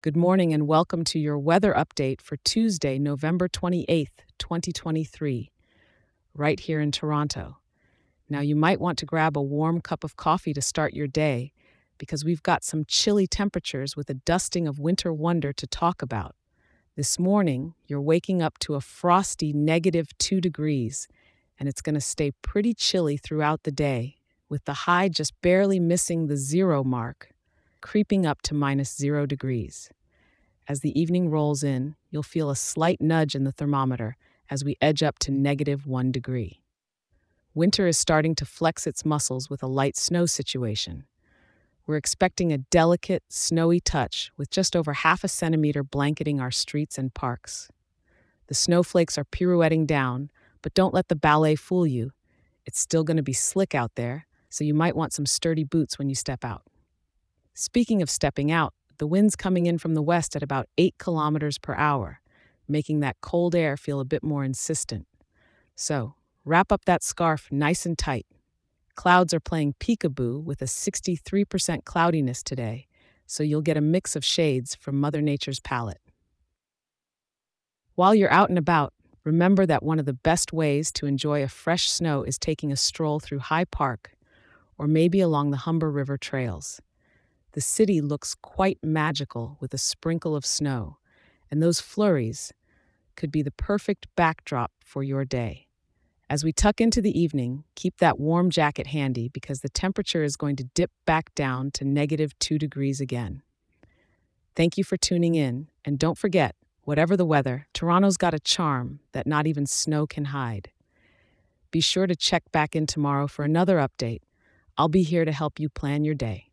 Good morning and welcome to your weather update for Tuesday, November 28th, 2023, right here in Toronto. Now, you might want to grab a warm cup of coffee to start your day because we've got some chilly temperatures with a dusting of winter wonder to talk about. This morning, you're waking up to a frosty negative 2 degrees, and it's going to stay pretty chilly throughout the day, with the high just barely missing the zero mark creeping up to minus zero degrees. As the evening rolls in, you'll feel a slight nudge in the thermometer as we edge up to negative one degree. Winter is starting to flex its muscles with a light snow situation. We're expecting a delicate, snowy touch with just over half a centimeter blanketing our streets and parks. The snowflakes are pirouetting down, but don't let the ballet fool you. It's still going to be slick out there, so you might want some sturdy boots when you step out. Speaking of stepping out, the wind's coming in from the west at about 8 kilometers per hour, making that cold air feel a bit more insistent. So, wrap up that scarf nice and tight. Clouds are playing peekaboo with a 63% cloudiness today, so you'll get a mix of shades from Mother Nature's palette. While you're out and about, remember that one of the best ways to enjoy a fresh snow is taking a stroll through High Park or maybe along the Humber River trails. The city looks quite magical with a sprinkle of snow, and those flurries could be the perfect backdrop for your day. As we tuck into the evening, keep that warm jacket handy because the temperature is going to dip back down to negative two degrees again. Thank you for tuning in, and don't forget, whatever the weather, Toronto's got a charm that not even snow can hide. Be sure to check back in tomorrow for another update. I'll be here to help you plan your day.